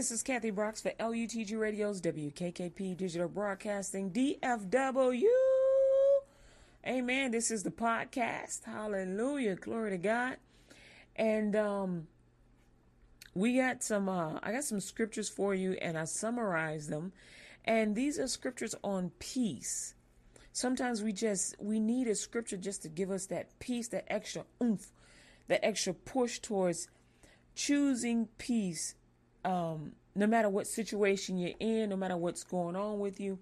this is Kathy Brooks for LUTG Radio's WKKP Digital Broadcasting DFW. Amen. This is the podcast. Hallelujah. Glory to God. And um we got some uh I got some scriptures for you and I summarized them. And these are scriptures on peace. Sometimes we just we need a scripture just to give us that peace, that extra oomph, that extra push towards choosing peace um no matter what situation you're in, no matter what's going on with you.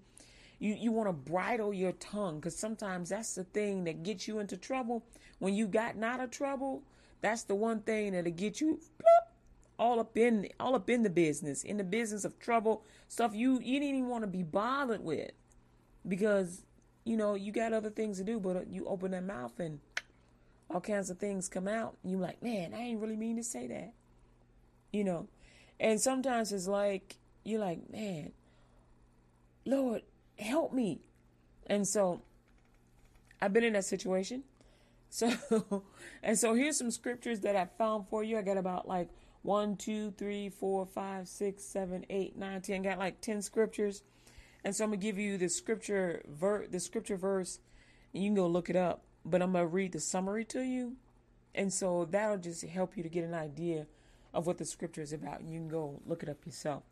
You you want to bridle your tongue cuz sometimes that's the thing that gets you into trouble. When you gotten out of trouble, that's the one thing that'll get you bloop, all up in all up in the business, in the business of trouble, stuff you you didn't even want to be bothered with, because you know you got other things to do. But you open that mouth and all kinds of things come out. And you're like, man, I ain't really mean to say that, you know. And sometimes it's like you're like, man, Lord, help me. And so I've been in that situation. So, and so here's some scriptures that I found for you. I got about like one, two, three, four, five, six, seven, eight, nine, ten. Got like ten scriptures, and so I'm gonna give you the scripture ver the scripture verse, and you can go look it up. But I'm gonna read the summary to you, and so that'll just help you to get an idea of what the scripture is about. You can go look it up yourself.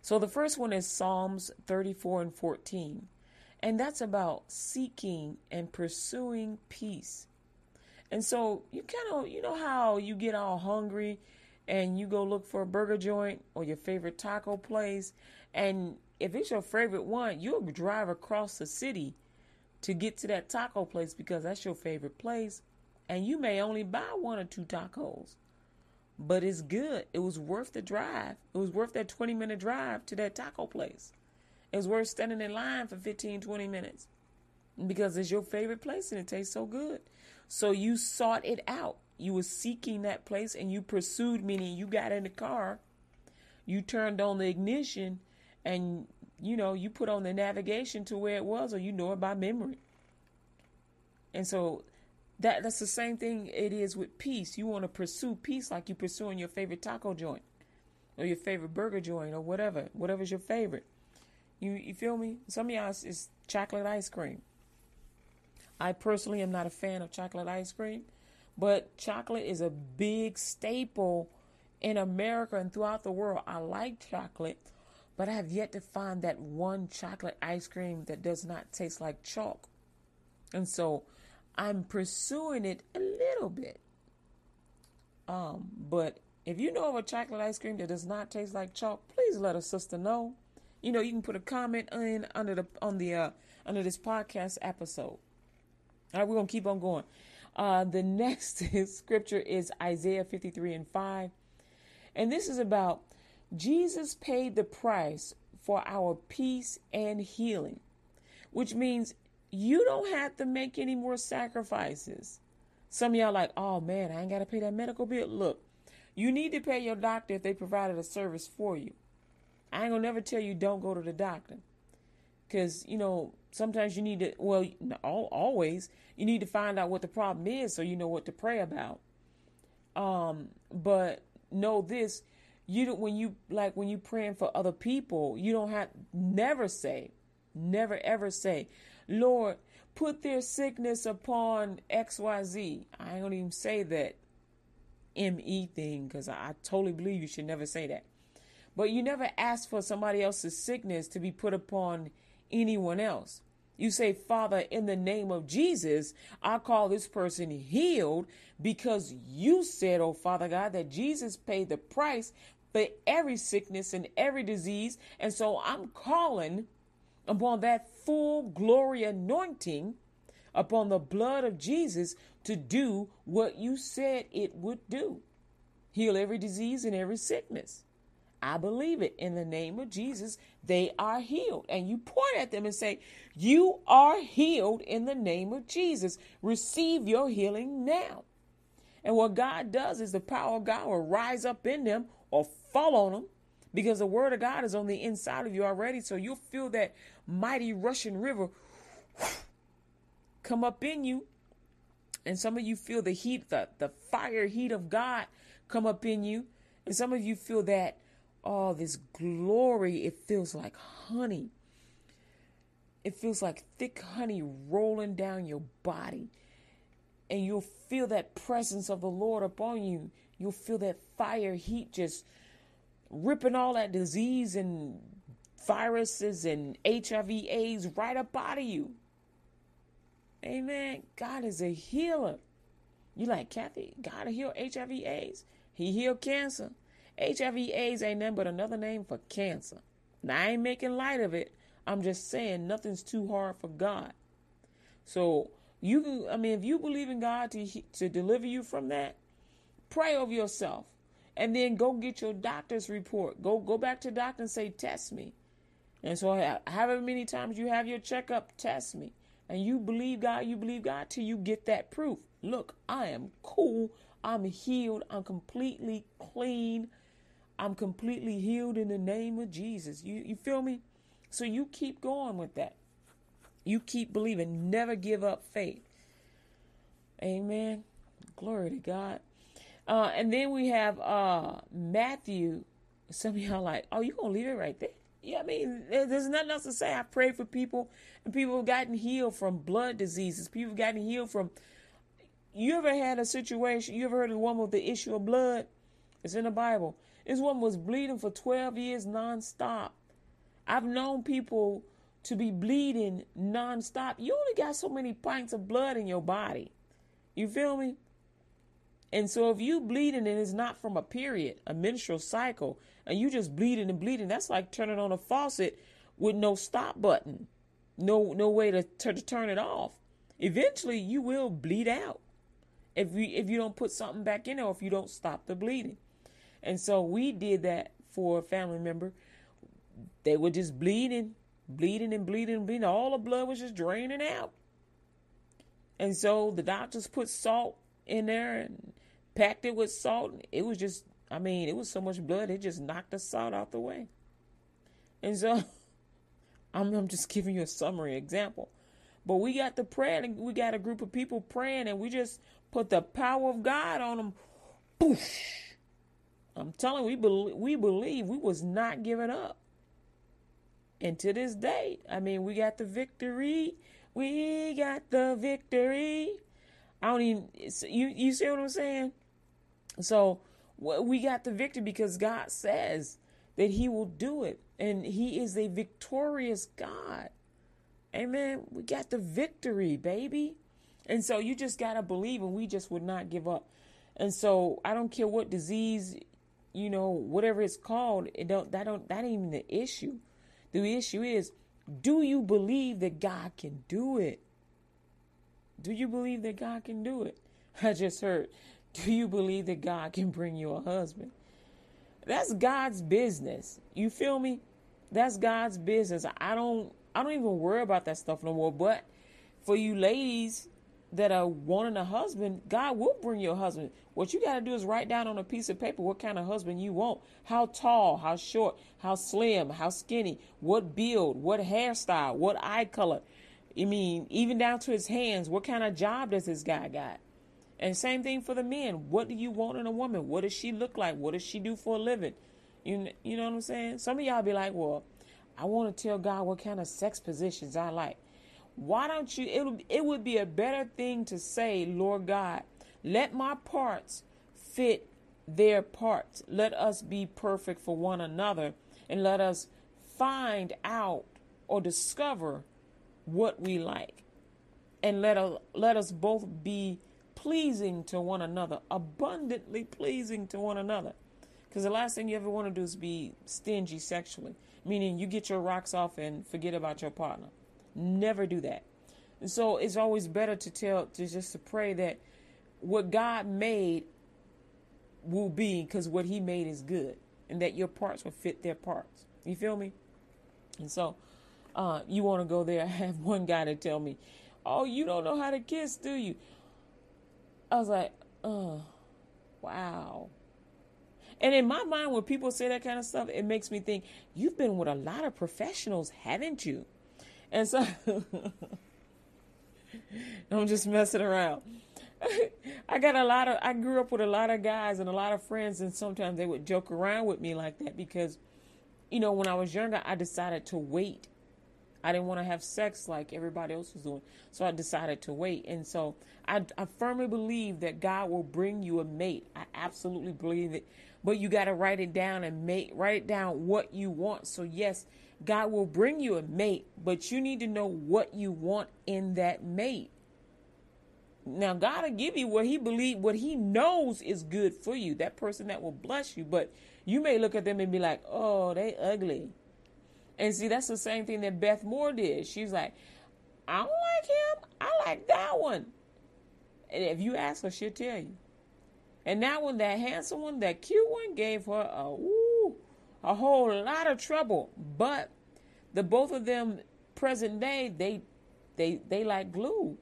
So the first one is Psalms 34 and 14. And that's about seeking and pursuing peace. And so you kind of, you know how you get all hungry and you go look for a burger joint or your favorite taco place. And if it's your favorite one, you'll drive across the city to get to that taco place because that's your favorite place. And you may only buy one or two tacos, but it's good. It was worth the drive. It was worth that 20 minute drive to that taco place. It's worth standing in line for 15, 20 minutes because it's your favorite place and it tastes so good. So you sought it out. You were seeking that place and you pursued, meaning you got in the car, you turned on the ignition, and you know, you put on the navigation to where it was, or you know it by memory. And so that that's the same thing it is with peace. You want to pursue peace like you're pursuing your favorite taco joint or your favorite burger joint or whatever, whatever's your favorite. You you feel me? Some of y'all is chocolate ice cream. I personally am not a fan of chocolate ice cream, but chocolate is a big staple in America and throughout the world. I like chocolate, but I have yet to find that one chocolate ice cream that does not taste like chalk. And so I'm pursuing it a little bit. Um, but if you know of a chocolate ice cream that does not taste like chalk, please let a sister know you know, you can put a comment in under the on the uh, under this podcast episode. All right, we're gonna keep on going. Uh, the next scripture is Isaiah 53 and 5. And this is about Jesus paid the price for our peace and healing, which means you don't have to make any more sacrifices. Some of y'all like, oh man, I ain't got to pay that medical bill. Look, you need to pay your doctor if they provided a service for you. I ain't gonna never tell you don't go to the doctor. Cause, you know, sometimes you need to, well, always, you need to find out what the problem is so you know what to pray about. Um, but know this, you don't, when you, like, when you praying for other people, you don't have, never say, never ever say, Lord, put their sickness upon XYZ. I gonna even say that ME thing because I, I totally believe you should never say that. But you never ask for somebody else's sickness to be put upon anyone else. You say, Father, in the name of Jesus, I call this person healed because you said, oh Father God, that Jesus paid the price for every sickness and every disease. And so I'm calling upon that full glory anointing upon the blood of Jesus to do what you said it would do heal every disease and every sickness. I believe it. In the name of Jesus, they are healed. And you point at them and say, You are healed in the name of Jesus. Receive your healing now. And what God does is the power of God will rise up in them or fall on them because the word of God is on the inside of you already. So you'll feel that mighty rushing river come up in you. And some of you feel the heat, the, the fire heat of God come up in you. And some of you feel that oh, this glory. It feels like honey. It feels like thick honey rolling down your body. And you'll feel that presence of the Lord upon you. You'll feel that fire heat just ripping all that disease and viruses and HIV AIDS right up out of you. Amen. God is a healer. You like Kathy? God heal HIV AIDS. He healed cancer. HIV AIDS ain't nothing but another name for cancer. Now I ain't making light of it. I'm just saying nothing's too hard for God. So you can, I mean, if you believe in God to to deliver you from that, pray over yourself, and then go get your doctor's report. Go go back to doctor and say, test me. And so, however many times you have your checkup, test me and you believe God, you believe God till you get that proof. Look, I am cool. I'm healed. I'm completely clean. I'm completely healed in the name of Jesus. You you feel me? So you keep going with that. You keep believing. Never give up faith. Amen. Glory to God. Uh, and then we have uh, Matthew. Some of y'all like, oh, you gonna leave it right there? Yeah, I mean, there's nothing else to say. I pray for people, and people have gotten healed from blood diseases. People have gotten healed from. You ever had a situation? You ever heard of the woman with the issue of blood? It's in the Bible. This woman was bleeding for 12 years nonstop. I've known people to be bleeding nonstop. You only got so many pints of blood in your body. You feel me? And so if you bleeding and it's not from a period, a menstrual cycle, and you just bleeding and bleeding, that's like turning on a faucet with no stop button. No no way to, to, to turn it off. Eventually you will bleed out. If you if you don't put something back in or if you don't stop the bleeding. And so we did that for a family member. They were just bleeding, bleeding and bleeding and bleeding. All the blood was just draining out. And so the doctors put salt in there and packed it with salt. It was just, I mean, it was so much blood, it just knocked the salt out the way. And so I'm, I'm just giving you a summary example. But we got the prayer, and we got a group of people praying, and we just put the power of God on them. Poof! I'm telling you, we believe, we believe we was not giving up. And to this day, I mean, we got the victory. We got the victory. I don't even, you, you see what I'm saying? So we got the victory because God says that He will do it. And He is a victorious God. Amen. We got the victory, baby. And so you just got to believe, and we just would not give up. And so I don't care what disease, you know, whatever it's called, it don't that don't that ain't even the issue. The issue is, do you believe that God can do it? Do you believe that God can do it? I just heard do you believe that God can bring you a husband? That's God's business. You feel me? That's God's business. I don't I don't even worry about that stuff no more. But for you ladies that are wanting a husband, God will bring you a husband. What you got to do is write down on a piece of paper what kind of husband you want. How tall, how short, how slim, how skinny, what build, what hairstyle, what eye color. I mean, even down to his hands, what kind of job does this guy got? And same thing for the men. What do you want in a woman? What does she look like? What does she do for a living? You, you know what I'm saying? Some of y'all be like, well, I want to tell God what kind of sex positions I like. Why don't you? It, it would be a better thing to say, Lord God, let my parts fit their parts. Let us be perfect for one another and let us find out or discover what we like. And let, us, let us both be pleasing to one another, abundantly pleasing to one another. Because the last thing you ever want to do is be stingy sexually, meaning you get your rocks off and forget about your partner. Never do that. And so it's always better to tell, to just to pray that what God made will be, because what He made is good, and that your parts will fit their parts. You feel me? And so uh, you want to go there. I have one guy to tell me, "Oh, you don't know how to kiss, do you?" I was like, oh, wow. And in my mind, when people say that kind of stuff, it makes me think, you've been with a lot of professionals, haven't you? And so, I'm just messing around. I got a lot of I grew up with a lot of guys and a lot of friends and sometimes they would joke around with me like that because you know, when I was younger, I decided to wait. I didn't want to have sex like everybody else was doing. So I decided to wait. And so I, I firmly believe that God will bring you a mate. I absolutely believe it. But you got to write it down and write it down what you want. So yes, God will bring you a mate, but you need to know what you want in that mate. Now God will give you what he believe what he knows is good for you. That person that will bless you, but you may look at them and be like, "Oh, they ugly." And see, that's the same thing that Beth Moore did. She's like, "I don't like him. I like that one." And if you ask her, she'll tell you. And that one, that handsome one, that cute one, gave her a ooh, a whole lot of trouble. But the both of them, present day, they they they like glue.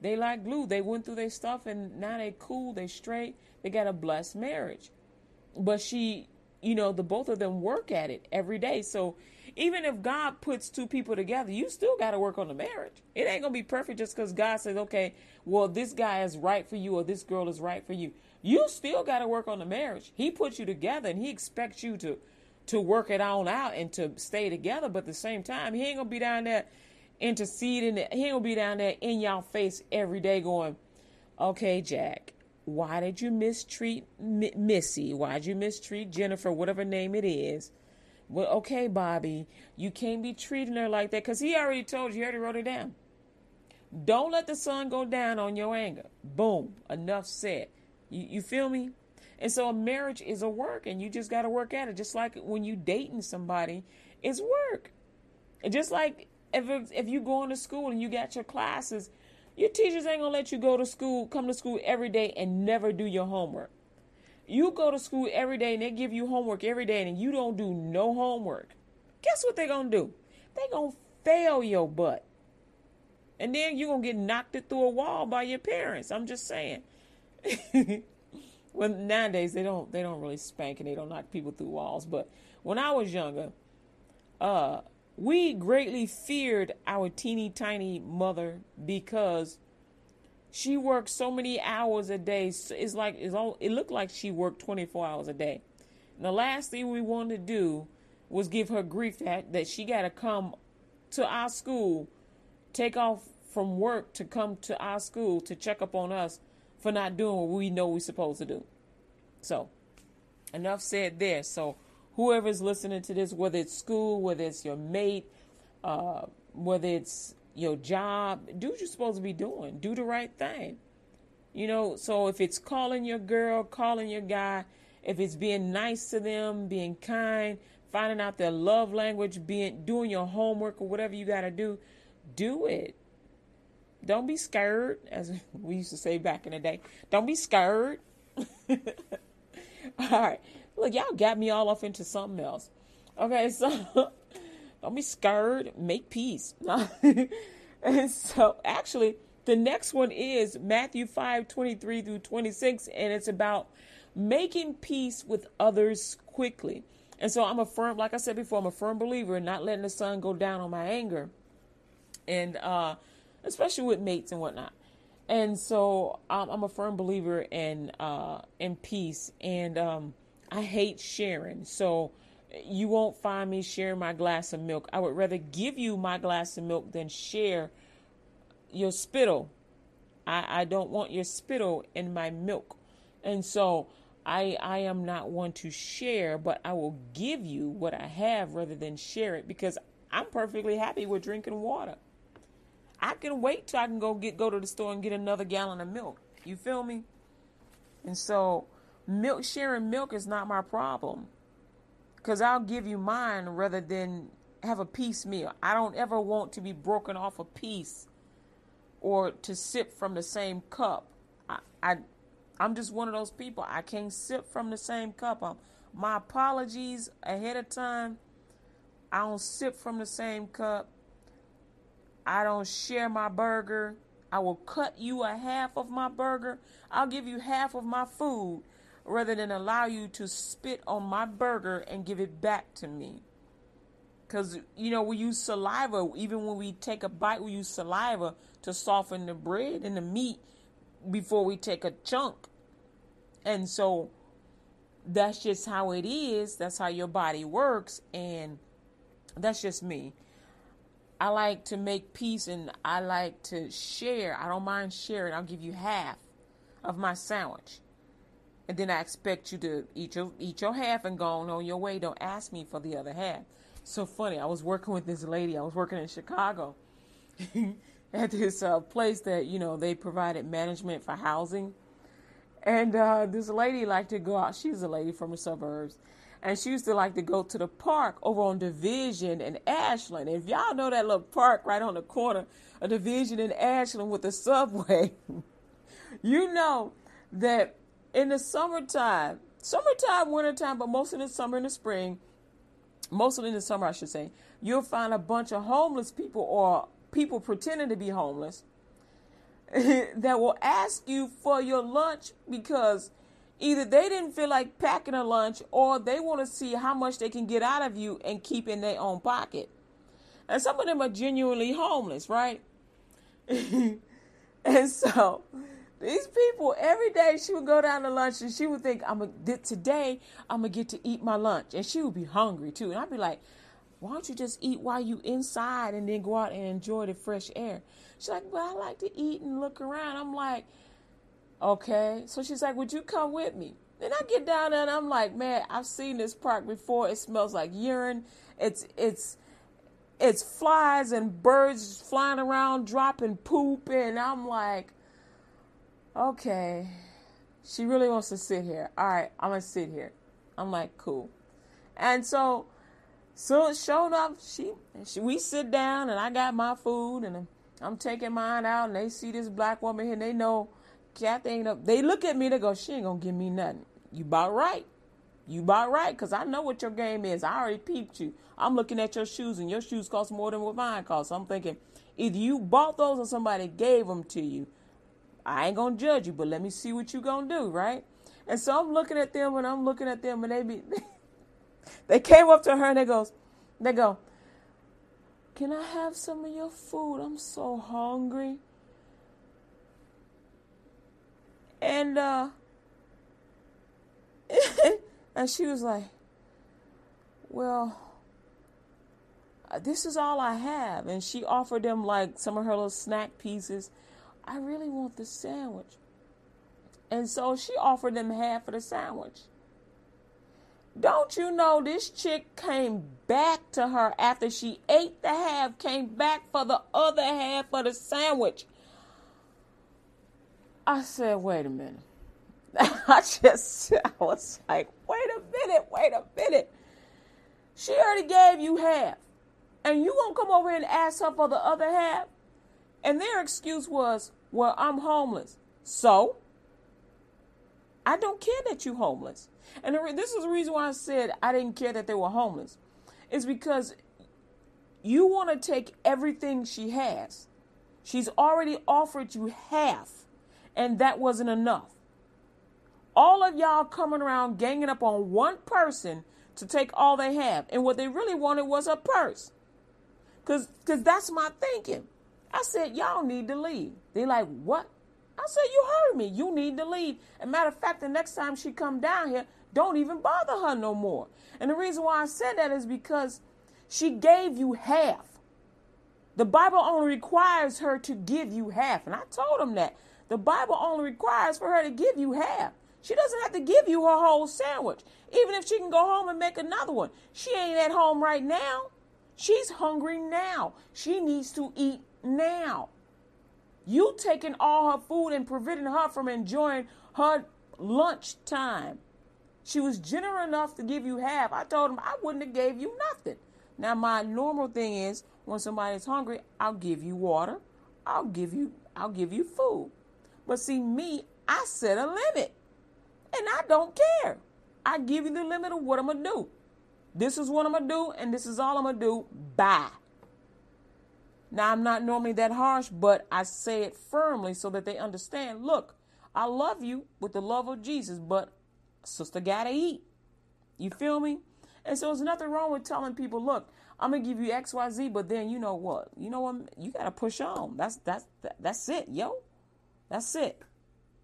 They like glue. They went through their stuff and now they cool, they straight. They got a blessed marriage. But she, you know, the both of them work at it every day. So even if God puts two people together, you still got to work on the marriage. It ain't going to be perfect just because God says, okay, well, this guy is right for you or this girl is right for you. You still got to work on the marriage. He put you together and he expects you to to work it on out and to stay together. But at the same time, he ain't going to be down there interceding. He ain't gonna be down there in y'all face every day going, okay, Jack, why did you mistreat M- Missy? Why'd you mistreat Jennifer, whatever name it is? Well, okay, Bobby, you can't be treating her like that because he already told you, he already wrote it down. Don't let the sun go down on your anger. Boom, enough said. You, you feel me? And so a marriage is a work, and you just got to work at it. Just like when you dating somebody, it's work. And just like if if you going to school and you got your classes, your teachers ain't gonna let you go to school, come to school every day and never do your homework. You go to school every day and they give you homework every day and you don't do no homework. Guess what they're gonna do? They're gonna fail your butt. And then you're gonna get knocked through a wall by your parents. I'm just saying. well nowadays they don't they don't really spank and they don't knock people through walls. But when I was younger, uh we greatly feared our teeny tiny mother because she worked so many hours a day. It's like it's all, it looked like she worked 24 hours a day. And the last thing we wanted to do was give her grief that, that she got to come to our school, take off from work to come to our school to check up on us for not doing what we know we're supposed to do. So, enough said there. So, whoever's listening to this, whether it's school, whether it's your mate, uh, whether it's your job, do what you're supposed to be doing. Do the right thing. You know, so if it's calling your girl, calling your guy, if it's being nice to them, being kind, finding out their love language, being doing your homework or whatever you got to do, do it. Don't be scared, as we used to say back in the day. Don't be scared. all right. Look, y'all got me all off into something else. Okay, so don't be scared. Make peace. and so, actually, the next one is Matthew 5 23 through 26, and it's about making peace with others quickly. And so, I'm a firm, like I said before, I'm a firm believer in not letting the sun go down on my anger, and uh, especially with mates and whatnot. And so, um, I'm a firm believer in uh, in peace, and um, I hate sharing. So you won't find me sharing my glass of milk. I would rather give you my glass of milk than share your spittle. I, I don't want your spittle in my milk. And so I I am not one to share, but I will give you what I have rather than share it because I'm perfectly happy with drinking water. I can wait till I can go get go to the store and get another gallon of milk. You feel me? And so milk sharing milk is not my problem because I'll give you mine rather than have a piecemeal. I don't ever want to be broken off a piece or to sip from the same cup. I, I I'm just one of those people. I can't sip from the same cup. I'm, my apologies ahead of time. I don't sip from the same cup. I don't share my burger. I will cut you a half of my burger. I'll give you half of my food rather than allow you to spit on my burger and give it back to me. Because, you know, we use saliva, even when we take a bite, we use saliva to soften the bread and the meat. before we take a chunk. And so that's just how it is. That's how your body works. And that's just me. I like to make peace and I like to share. I don't mind sharing. I'll give you half of my sandwich. And then I expect you to eat your eat your half and go on, on your way. Don't ask me for the other half. So funny. I was working with this lady. I was working in Chicago at this uh, place that you know they provided management for housing and uh, this lady liked to go out. She's a lady from the suburbs. And she used to like to go to the park over on Division and Ashland. And if y'all know that little park right on the corner of Division and Ashland with the subway, you know that in the summertime, summertime, wintertime, but most of the summer and the spring, mostly in the summer, I should say, you'll find a bunch of homeless people or people pretending to be homeless that will ask you for your lunch because either they didn't feel like packing a lunch or they want to see how much they can get out of you and keep in their own pocket. And some of them are genuinely homeless, right? and so these people every day she would go down to lunch and she would think I'm a, today I'm gonna get to eat my lunch and she would be hungry too and I'd be like why don't you just eat while you inside and then go out and enjoy the fresh air? She's like, well, I like to eat and look around. I'm like, okay. So she's like, would you come with me? Then I get down there and I'm like, man, I've seen this park before. It smells like urine. It's it's it's flies and birds flying around dropping poop and I'm like, okay. She really wants to sit here. All right, I'm gonna sit here. I'm like, cool. And so so sure up. she, she we sit down and I got my food and I'm taking mine out and they see this black woman here and they know Kathy ain't up. They look at me, they go, she ain't gonna give me nothing. You about right. You about right, cause I know what your game is. I already peeped you. I'm looking at your shoes and your shoes cost more than what mine cost. So I'm thinking, either you bought those or somebody gave them to you. I ain't gonna judge you, but let me see what you gonna do, right? And so I'm looking at them and I'm looking at them and they be They came up to her and they goes, they go, Can I have some of your food? I'm so hungry. And uh and she was like, Well, this is all I have. And she offered them like some of her little snack pieces. I really want the sandwich. And so she offered them half of the sandwich. Don't you know this chick came back to her after she ate the half, came back for the other half of the sandwich? I said, wait a minute. I just, I was like, wait a minute, wait a minute. She already gave you half. And you gonna come over and ask her for the other half? And their excuse was, well, I'm homeless. So? I don't care that you're homeless. And this is the reason why I said I didn't care that they were homeless. Is because you want to take everything she has. She's already offered you half, and that wasn't enough. All of y'all coming around ganging up on one person to take all they have, and what they really wanted was a purse. Cause, cause that's my thinking. I said, y'all need to leave. They like, what? I said, you heard me. You need to leave. And matter of fact, the next time she come down here, don't even bother her no more. And the reason why I said that is because she gave you half. The Bible only requires her to give you half. And I told him that. The Bible only requires for her to give you half. She doesn't have to give you her whole sandwich. Even if she can go home and make another one. She ain't at home right now. She's hungry now. She needs to eat now. You taking all her food and preventing her from enjoying her lunch time. She was generous enough to give you half. I told him I wouldn't have gave you nothing. Now my normal thing is when somebody's hungry, I'll give you water. I'll give you I'll give you food. But see me, I set a limit. And I don't care. I give you the limit of what I'm gonna do. This is what I'm gonna do, and this is all I'm gonna do. Bye. Now, I'm not normally that harsh, but I say it firmly so that they understand look, I love you with the love of Jesus, but sister gotta eat. You feel me? And so there's nothing wrong with telling people, look, I'm gonna give you X, Y, Z, but then you know what? You know what? You gotta push on. That's that's that's it, yo. That's it.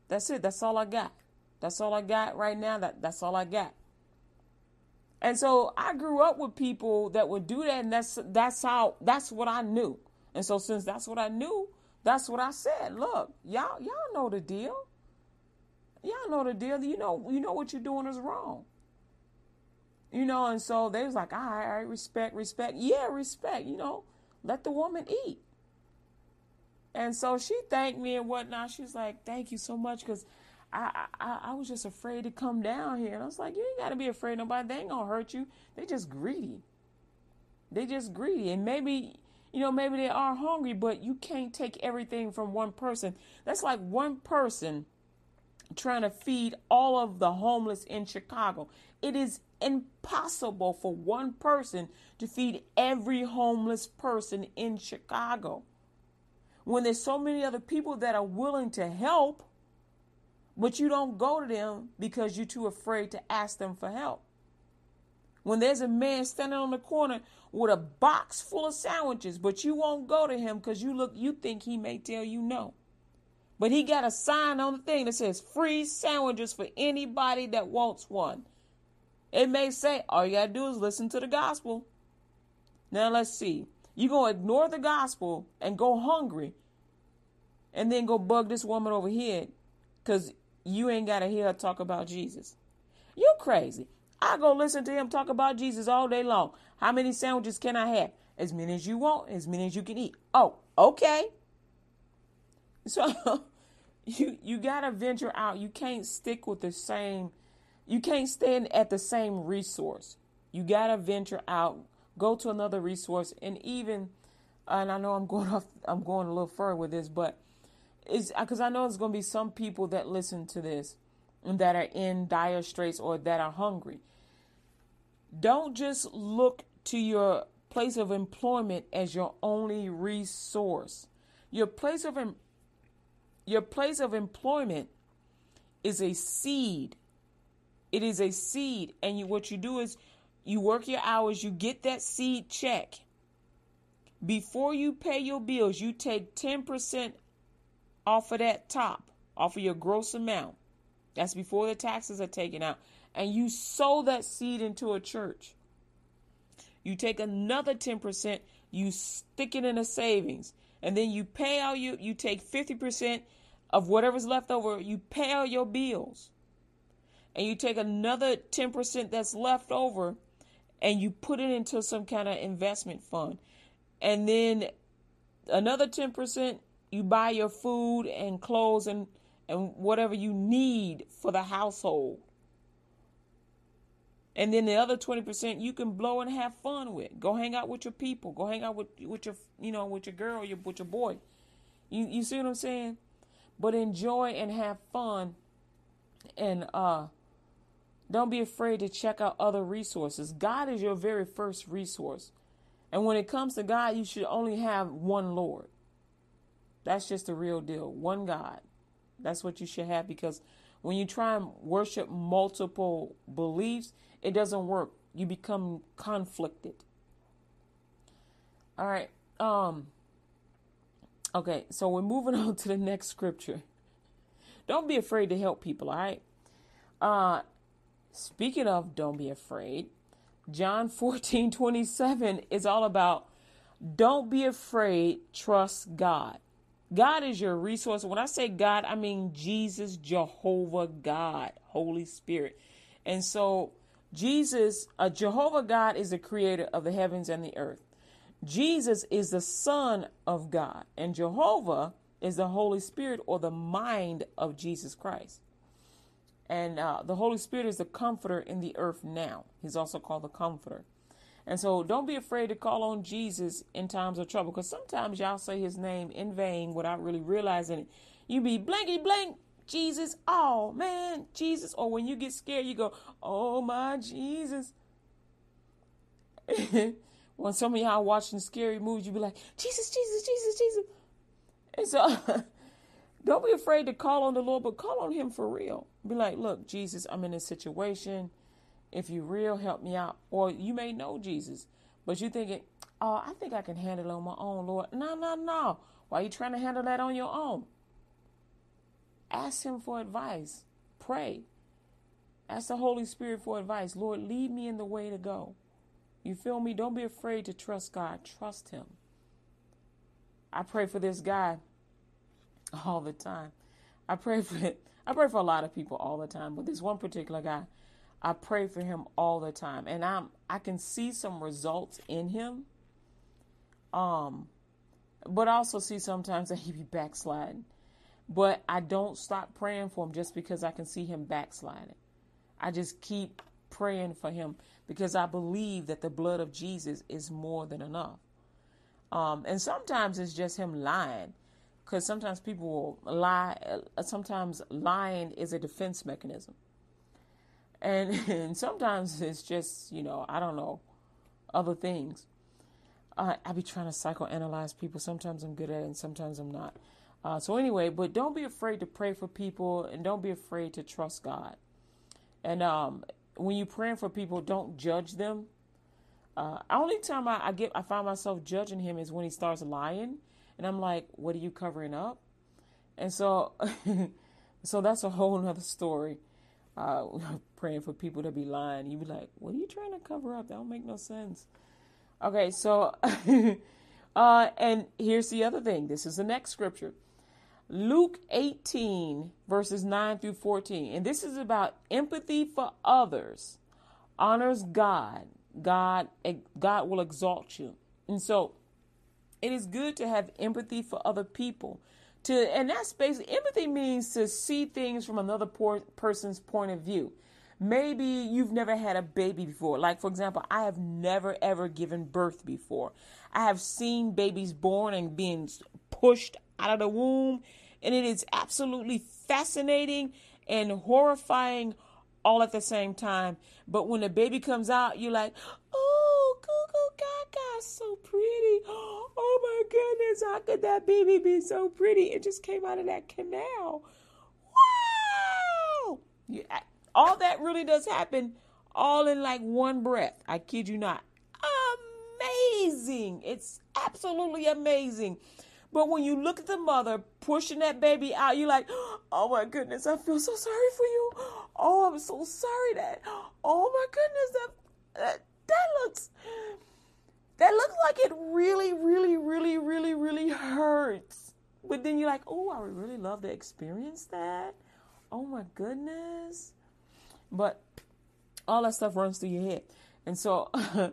That's it. That's all I got. That's all I got right now. That that's all I got. And so I grew up with people that would do that, and that's that's how that's what I knew. And so since that's what I knew, that's what I said. Look, y'all y'all know the deal. Y'all know the deal. You know you know what you're doing is wrong. You know, and so they was like, all right, all right, respect, respect. Yeah, respect. You know, let the woman eat. And so she thanked me and whatnot. She's like, thank you so much because I, I I was just afraid to come down here. And I was like, you ain't got to be afraid nobody. They ain't going to hurt you. They just greedy. They just greedy. And maybe, you know, maybe they are hungry, but you can't take everything from one person. That's like one person trying to feed all of the homeless in Chicago. It is impossible for one person to feed every homeless person in Chicago. When there's so many other people that are willing to help, but you don't go to them because you're too afraid to ask them for help. When there's a man standing on the corner with a box full of sandwiches, but you won't go to him because you look you think he may tell you no. But he got a sign on the thing that says free sandwiches for anybody that wants one. It may say all you gotta do is listen to the gospel. Now let's see. You're gonna ignore the gospel and go hungry and then go bug this woman over here because you ain't got to hear her talk about Jesus. You crazy. I go listen to him talk about Jesus all day long. How many sandwiches can I have? As many as you want, as many as you can eat. Oh, okay. So you you gotta venture out. You can't stick with the same. You can't stand at the same resource. You gotta venture out. Go to another resource, and even. And I know I'm going off. I'm going a little further with this, but is because I know there's going to be some people that listen to this that are in dire straits or that are hungry. Don't just look to your place of employment as your only resource. Your place of em- your place of employment is a seed. It is a seed, and you, what you do is you work your hours. You get that seed check. Before you pay your bills, you take ten percent off of that top, off of your gross amount. That's before the taxes are taken out. And you sow that seed into a church. You take another 10%, you stick it in a savings. And then you pay all you you take 50% of whatever's left over, you pay all your bills. And you take another 10% that's left over and you put it into some kind of investment fund. And then another 10% you buy your food and clothes and, and whatever you need for the household. And then the other 20% you can blow and have fun with. Go hang out with your people. Go hang out with, with your, you know, with your girl, your, with your boy. You, you see what I'm saying? But enjoy and have fun. And, uh, don't be afraid to check out other resources. God is your very first resource. And when it comes to God, you should only have one Lord. That's just the real deal. One God. That's what you should have because when you try and worship multiple beliefs, it doesn't work. You become conflicted. All right. Um Okay, so we're moving on to the next scripture. Don't be afraid to help people, all right? Uh speaking of don't be afraid, John 14, 27 is all about don't be afraid, trust God. God is your resource. When I say God, I mean Jesus, Jehovah God, Holy Spirit. And so, Jesus, uh, Jehovah God, is the creator of the heavens and the earth. Jesus is the Son of God, and Jehovah is the Holy Spirit or the mind of Jesus Christ. And uh, the Holy Spirit is the comforter in the earth now. He's also called the comforter. And so don't be afraid to call on Jesus in times of trouble because sometimes y'all say his name in vain without really realizing it. You be blanky blank, Jesus, oh man, Jesus. Or when you get scared, you go, oh my Jesus. when some of y'all watching scary movies, you be like, Jesus, Jesus, Jesus, Jesus. And so don't be afraid to call on the Lord, but call on him for real. Be like, look, Jesus, I'm in a situation. If you real, help me out. Or you may know Jesus, but you thinking, oh, I think I can handle on my own, Lord. No, no, no. Why are you trying to handle that on your own? ask Him for advice. Pray. Ask the Holy Spirit for advice. Lord, lead me in the way to go. You feel me? Don't be afraid to trust God. Trust Him. I pray for this guy all the time. I pray for it I pray for a lot of people all the time, but this one particular guy, I pray for him all the time, and I'm I can see some results in him. Um, but I also see sometimes that he be backsliding. But I don't stop praying for him just because I can see him backsliding. I just keep praying for him because I believe that the blood of Jesus is more than enough. Um, and sometimes it's just him lying because sometimes people will lie. Uh, sometimes lying is a defense mechanism. And, and sometimes it's just, you know, I don't know, other things. Uh, I be trying to psychoanalyze people. Sometimes I'm good at it and sometimes I'm not. Uh, so, anyway, but don't be afraid to pray for people and don't be afraid to trust God. And um, when you're praying for people, don't judge them. Uh, only time I, I get I find myself judging him is when he starts lying, and I'm like, "What are you covering up?" And so, so that's a whole other story. Uh, praying for people to be lying, you'd be like, "What are you trying to cover up? That don't make no sense." Okay, so, uh, and here's the other thing. This is the next scripture. Luke 18, verses 9 through 14. And this is about empathy for others, honors God. God, God will exalt you. And so it is good to have empathy for other people. To, and that's basically empathy means to see things from another por- person's point of view. Maybe you've never had a baby before. Like, for example, I have never ever given birth before. I have seen babies born and being pushed out of the womb, and it is absolutely fascinating and horrifying all at the same time. But when the baby comes out, you're like, Gaga, so pretty. Oh my goodness, how could that baby be so pretty? It just came out of that canal. Wow! Yeah, all that really does happen all in like one breath. I kid you not. Amazing. It's absolutely amazing. But when you look at the mother pushing that baby out, you're like, oh my goodness, I feel so sorry for you. Oh, I'm so sorry that, oh my goodness, that, that, that looks, that looks like it really, really, really, really, really hurts. But then you're like, oh, I would really love to experience that. Oh my goodness. But all that stuff runs through your head. And so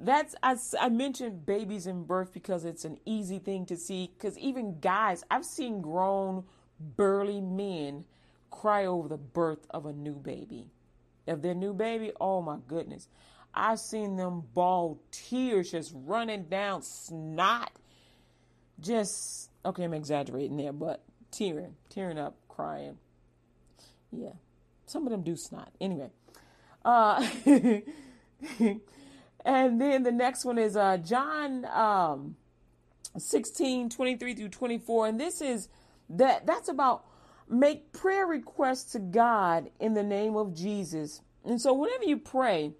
that's I, I mentioned babies in birth because it's an easy thing to see because even guys i've seen grown burly men cry over the birth of a new baby of their new baby oh my goodness i've seen them bawl tears just running down snot just okay i'm exaggerating there but tearing tearing up crying yeah some of them do snot anyway uh And then the next one is uh, John um, 16, 23 through 24. And this is that that's about make prayer requests to God in the name of Jesus. And so whenever you pray,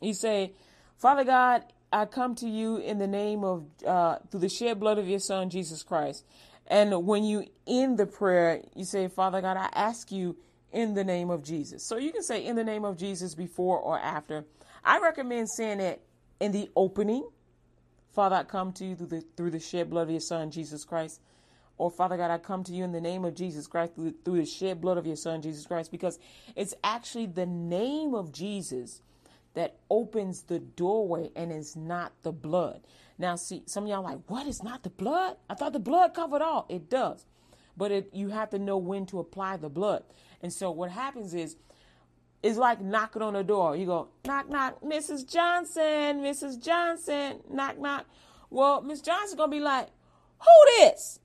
you say, Father God, I come to you in the name of, uh, through the shed blood of your son, Jesus Christ. And when you end the prayer, you say, Father God, I ask you in the name of Jesus. So you can say in the name of Jesus before or after. I recommend saying it in the opening. Father, I come to you through the through the shed blood of your Son Jesus Christ. Or Father God, I come to you in the name of Jesus Christ through, through the shed blood of your Son Jesus Christ, because it's actually the name of Jesus that opens the doorway and is not the blood. Now, see, some of y'all like, what is not the blood? I thought the blood covered all. It does. But it, you have to know when to apply the blood. And so what happens is it's like knocking on the door. You go, knock, knock, Mrs. Johnson, Mrs. Johnson, knock, knock. Well, Miss Johnson's gonna be like, who this?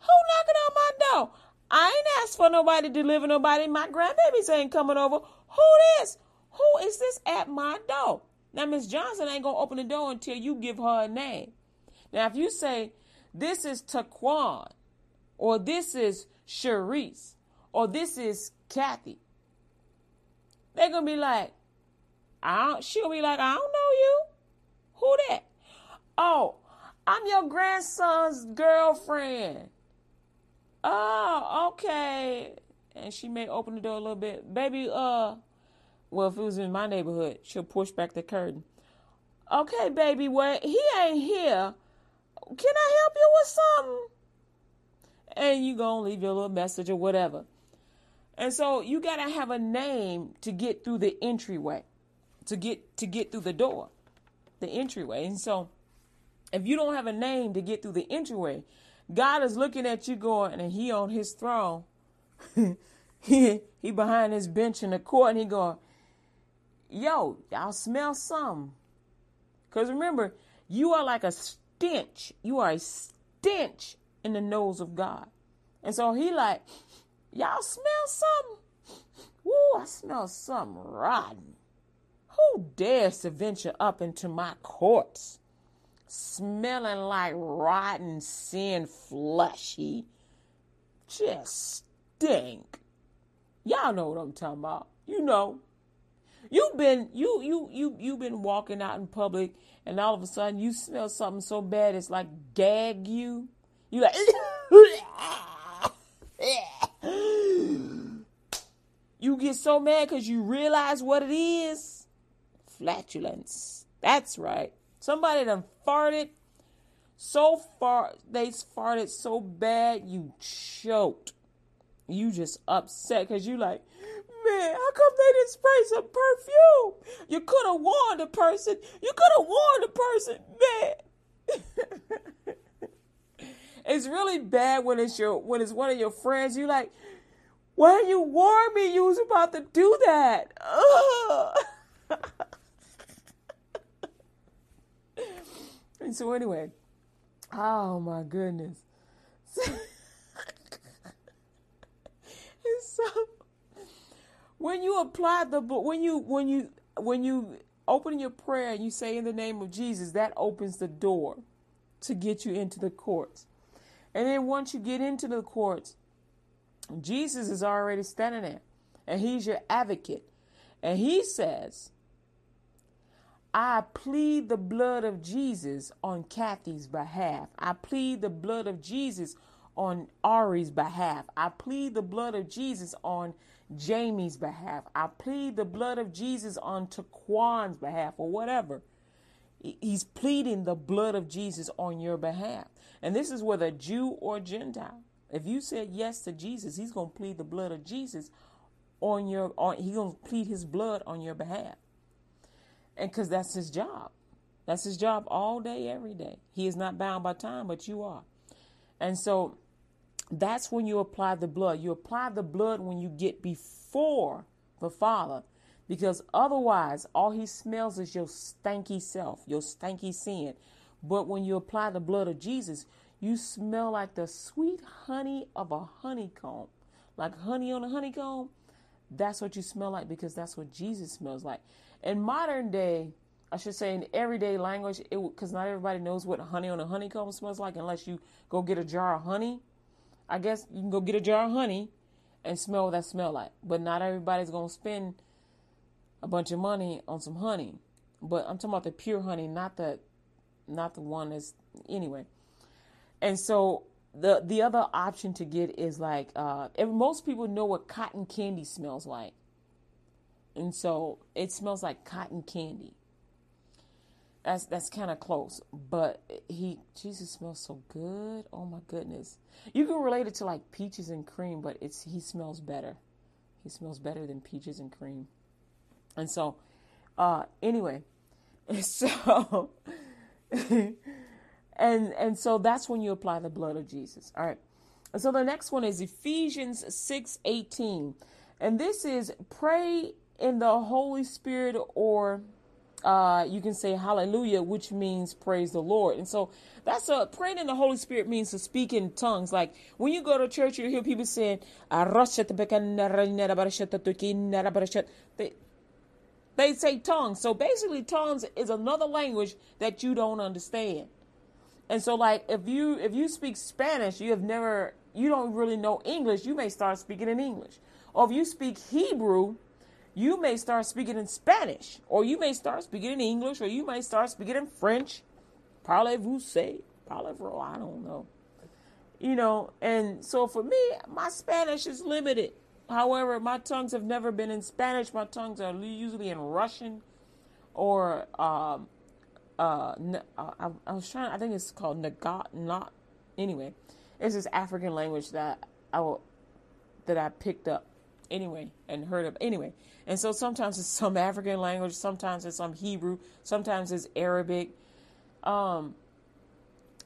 Who knocking on my door? I ain't asked for nobody to deliver nobody. My grandbabies ain't coming over. Who this? Who is this at my door? Now, Miss Johnson ain't gonna open the door until you give her a name. Now, if you say, this is Taquan, or this is Cherise, or this is Kathy, they're gonna be like, I don't, she'll be like, I don't know you. Who that? Oh, I'm your grandson's girlfriend. Oh, okay. And she may open the door a little bit. Baby, uh, well, if it was in my neighborhood, she'll push back the curtain. Okay, baby, well, he ain't here. Can I help you with something? And you gonna leave your little message or whatever. And so you gotta have a name to get through the entryway, to get to get through the door, the entryway. And so if you don't have a name to get through the entryway, God is looking at you going, and he on his throne. he he behind his bench in the court, and he going, yo, y'all smell something. Because remember, you are like a stench. You are a stench in the nose of God. And so he like, y'all smell something? Woo, I smell something rotten. Who dares to venture up into my courts? Smelling like rotten sin fleshy. Just stink. Y'all know what I'm talking about. You know. You've been you you you you've been walking out in public and all of a sudden you smell something so bad it's like gag you. You like You get so mad because you realize what it is. Flatulence. That's right. Somebody done farted so far they farted so bad you choked. You just upset because you like, man, how come they didn't spray some perfume? You could have warned the person. You could have warned the person, man. it's really bad when it's your when it's one of your friends. You like, why you warn me you was about to do that? and so anyway, oh my goodness. It's so when you apply the book, when you when you when you open your prayer and you say in the name of Jesus, that opens the door to get you into the courts. And then once you get into the courts, Jesus is already standing there, and he's your advocate. And he says, I plead the blood of Jesus on Kathy's behalf. I plead the blood of Jesus on Ari's behalf. I plead the blood of Jesus on Jamie's behalf. I plead the blood of Jesus on Taquan's behalf or whatever. He's pleading the blood of Jesus on your behalf. And this is whether Jew or Gentile. If you said yes to Jesus, he's going to plead the blood of Jesus on your on he's going to plead his blood on your behalf. And cuz that's his job. That's his job all day every day. He is not bound by time, but you are. And so that's when you apply the blood. You apply the blood when you get before the Father, because otherwise, all he smells is your stanky self, your stanky sin. But when you apply the blood of Jesus, you smell like the sweet honey of a honeycomb, like honey on a honeycomb. That's what you smell like because that's what Jesus smells like. In modern day, I should say in everyday language, because not everybody knows what honey on a honeycomb smells like unless you go get a jar of honey I guess you can go get a jar of honey and smell what that smell like. But not everybody's gonna spend a bunch of money on some honey. But I'm talking about the pure honey, not the not the one that's anyway. And so the the other option to get is like uh most people know what cotton candy smells like. And so it smells like cotton candy. That's that's kind of close, but he Jesus smells so good. Oh my goodness, you can relate it to like peaches and cream, but it's he smells better. He smells better than peaches and cream. And so, uh, anyway, so and and so that's when you apply the blood of Jesus. All right. So the next one is Ephesians six eighteen, and this is pray in the Holy Spirit or uh, you can say hallelujah, which means praise the Lord. And so that's a praying in the Holy Spirit means to speak in tongues. Like when you go to church, you hear people saying, they, they say tongues. So basically, tongues is another language that you don't understand. And so, like if you if you speak Spanish, you have never you don't really know English, you may start speaking in English. Or if you speak Hebrew, you may start speaking in Spanish, or you may start speaking in English, or you may start speaking in French. Parlez-vous say? Parlez-vous? I don't know. you know, and so for me, my Spanish is limited. However, my tongues have never been in Spanish. My tongues are usually in Russian or um, uh, uh, I, I, was trying. I think it's called Nagat. Not anyway. It's this African language that I that I picked up anyway and heard of anyway. And so sometimes it's some African language, sometimes it's some Hebrew, sometimes it's Arabic, um,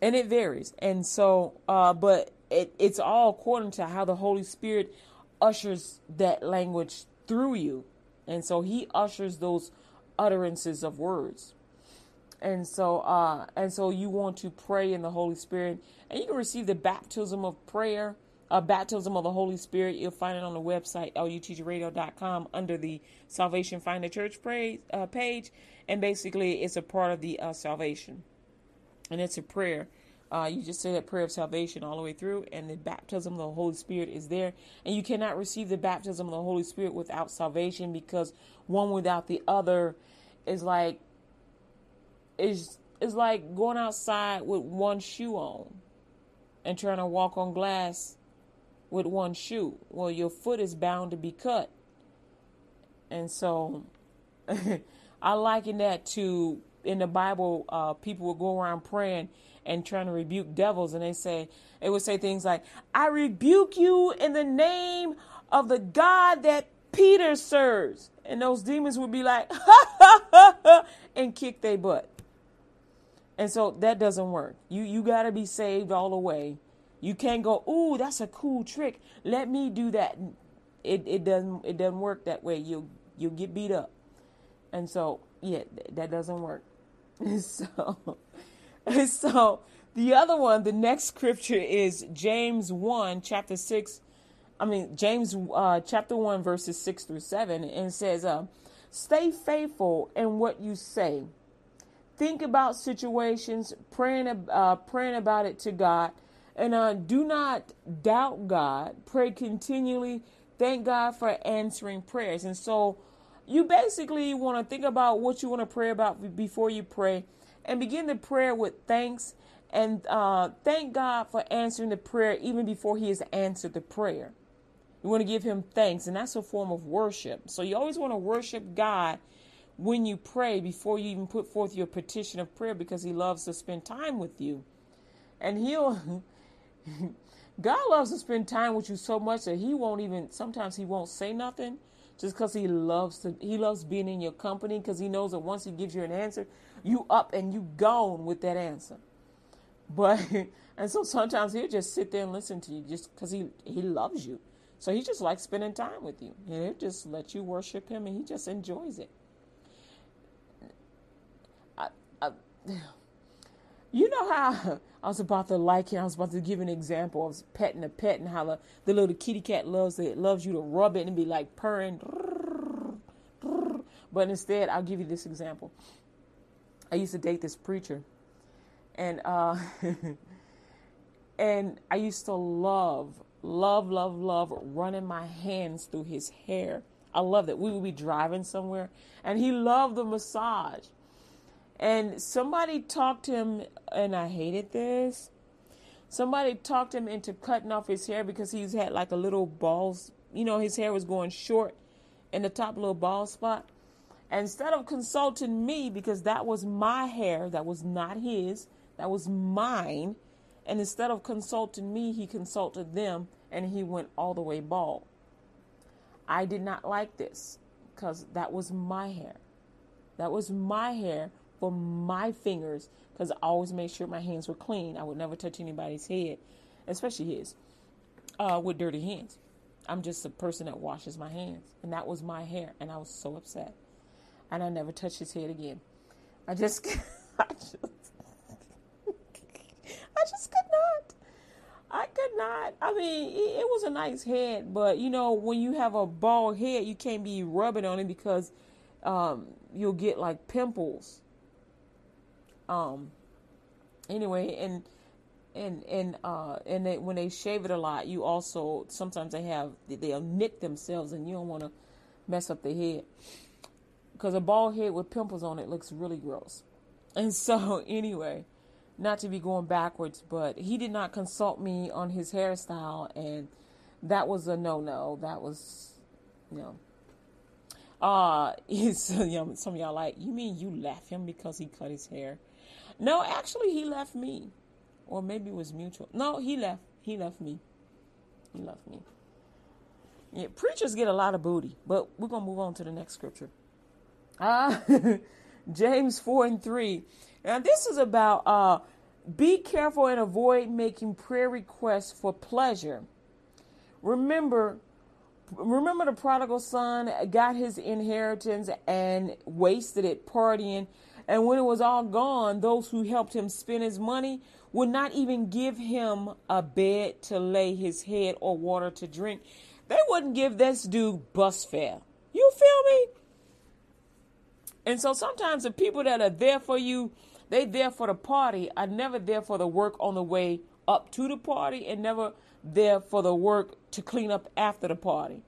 and it varies. And so, uh, but it, it's all according to how the Holy Spirit ushers that language through you, and so He ushers those utterances of words. And so, uh, and so you want to pray in the Holy Spirit, and you can receive the baptism of prayer, a baptism of the Holy Spirit. You'll find it on the website lutgradio.com under the Salvation Finder Church pray, uh, page, and basically it's a part of the uh, salvation, and it's a prayer. Uh, you just say that prayer of salvation all the way through, and the baptism of the Holy Spirit is there. And you cannot receive the baptism of the Holy Spirit without salvation because one without the other is like is is like going outside with one shoe on and trying to walk on glass with one shoe. Well, your foot is bound to be cut. And so I liken that to in the Bible, uh, people would go around praying and trying to rebuke devils, and they say it would say things like, "I rebuke you in the name of the God that Peter serves," and those demons would be like, "Ha ha ha!" ha and kick their butt. And so that doesn't work. You you got to be saved all the way. You can't go, "Ooh, that's a cool trick. Let me do that." It it doesn't it doesn't work that way. You you'll get beat up. And so, yeah, that doesn't work. so so the other one, the next scripture is James 1 chapter 6 I mean James uh, chapter 1 verses 6 through 7 and says uh, stay faithful in what you say think about situations, praying, uh, praying about it to God, and uh, do not doubt God. Pray continually. Thank God for answering prayers. And so, you basically want to think about what you want to pray about before you pray, and begin the prayer with thanks and uh, thank God for answering the prayer even before He has answered the prayer. You want to give Him thanks, and that's a form of worship. So you always want to worship God when you pray before you even put forth your petition of prayer because he loves to spend time with you. And he'll God loves to spend time with you so much that he won't even sometimes he won't say nothing just because he loves to he loves being in your company because he knows that once he gives you an answer, you up and you gone with that answer. But and so sometimes he'll just sit there and listen to you just because he he loves you. So he just likes spending time with you. And he'll just let you worship him and he just enjoys it. you know how I was about to like it. I was about to give an example of petting a pet and how the, the little kitty cat loves it, loves you to rub it and be like purring. But instead, I'll give you this example. I used to date this preacher, and uh, and I used to love, love, love, love running my hands through his hair. I loved it. We would be driving somewhere, and he loved the massage. And somebody talked him, and I hated this. Somebody talked him into cutting off his hair because he's had like a little balls. You know, his hair was going short in the top little bald spot. Instead of consulting me, because that was my hair, that was not his, that was mine. And instead of consulting me, he consulted them and he went all the way bald. I did not like this because that was my hair. That was my hair for my fingers because I always made sure my hands were clean. I would never touch anybody's head, especially his, uh, with dirty hands. I'm just a person that washes my hands, and that was my hair, and I was so upset, and I never touched his head again. I just, I just, I just could not. I could not. I mean, it, it was a nice head, but you know, when you have a bald head, you can't be rubbing on it because um, you'll get like pimples um, anyway, and and and uh and they, when they shave it a lot, you also sometimes they have they'll nick themselves, and you don't want to mess up their head because a bald head with pimples on it looks really gross. And so anyway, not to be going backwards, but he did not consult me on his hairstyle, and that was a no no. That was, you know. Uh, it's, you know, some of y'all like, you mean you left him because he cut his hair? No, actually, he left me. Or maybe it was mutual. No, he left. He left me. He left me. Yeah, preachers get a lot of booty, but we're going to move on to the next scripture. Uh, James 4 and 3. Now, this is about uh, be careful and avoid making prayer requests for pleasure. Remember, remember the prodigal son got his inheritance and wasted it partying. And when it was all gone, those who helped him spend his money would not even give him a bed to lay his head or water to drink. They wouldn't give this dude bus fare. You feel me? And so sometimes the people that are there for you, they there for the party, are never there for the work on the way up to the party and never there for the work to clean up after the party.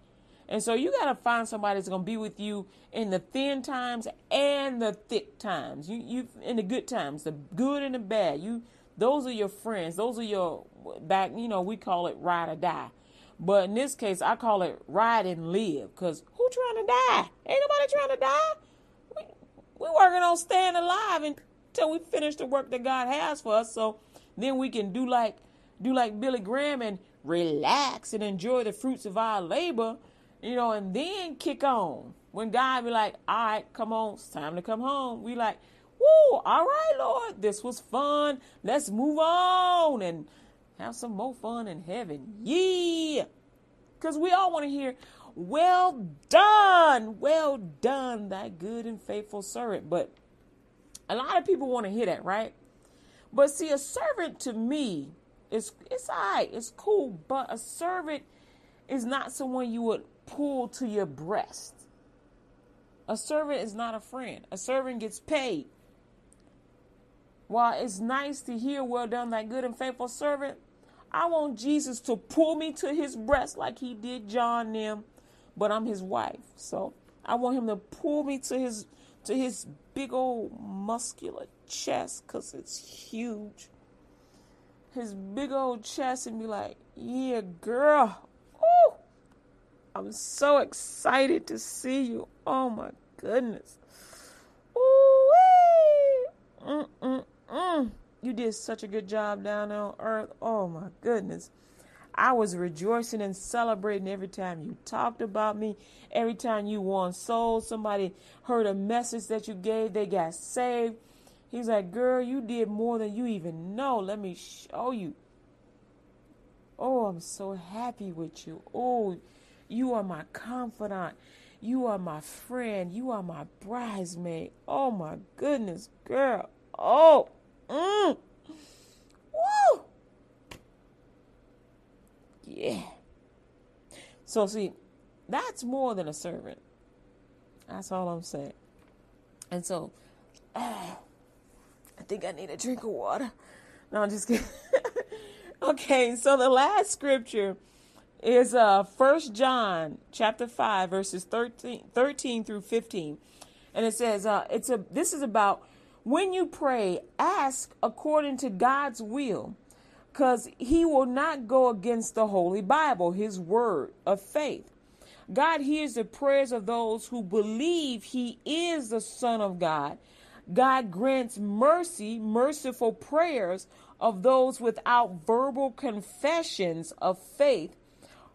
And so you got to find somebody that's going to be with you in the thin times and the thick times. You you in the good times, the good and the bad. You those are your friends. Those are your back, you know, we call it ride or die. But in this case, I call it ride and live cuz who trying to die? Ain't nobody trying to die. We we working on staying alive until we finish the work that God has for us so then we can do like do like Billy Graham and relax and enjoy the fruits of our labor, you know, and then kick on. When God be like, all right, come on, it's time to come home. We like, woo, all right, Lord, this was fun. Let's move on and have some more fun in heaven. Yeah. Because we all want to hear, well done, well done, that good and faithful servant. But a lot of people want to hear that, right? But see, a servant to me it's it's alright, it's cool, but a servant is not someone you would pull to your breast. A servant is not a friend. A servant gets paid. While it's nice to hear, well done, that good and faithful servant, I want Jesus to pull me to his breast like he did John them, but I'm his wife. So I want him to pull me to his to his big old muscular chest because it's huge his big old chest and be like, yeah, girl. I'm so excited to see you. Oh my goodness. Ooh. You did such a good job down on earth. Oh my goodness. I was rejoicing and celebrating every time you talked about me, every time you won souls. Somebody heard a message that you gave, they got saved. He's like, Girl, you did more than you even know. Let me show you. Oh, I'm so happy with you. Oh, you are my confidant. You are my friend. You are my bridesmaid. Oh, my goodness, girl. Oh, mm. Woo. Yeah. So, see, that's more than a servant. That's all I'm saying. And so, ah, I think I need a drink of water. No, I'm just kidding. okay, so the last scripture is uh First John chapter 5 verses 13, 13 through 15. And it says uh it's a this is about when you pray, ask according to God's will, cuz he will not go against the holy Bible, his word of faith. God hears the prayers of those who believe he is the son of God God grants mercy, merciful prayers of those without verbal confessions of faith.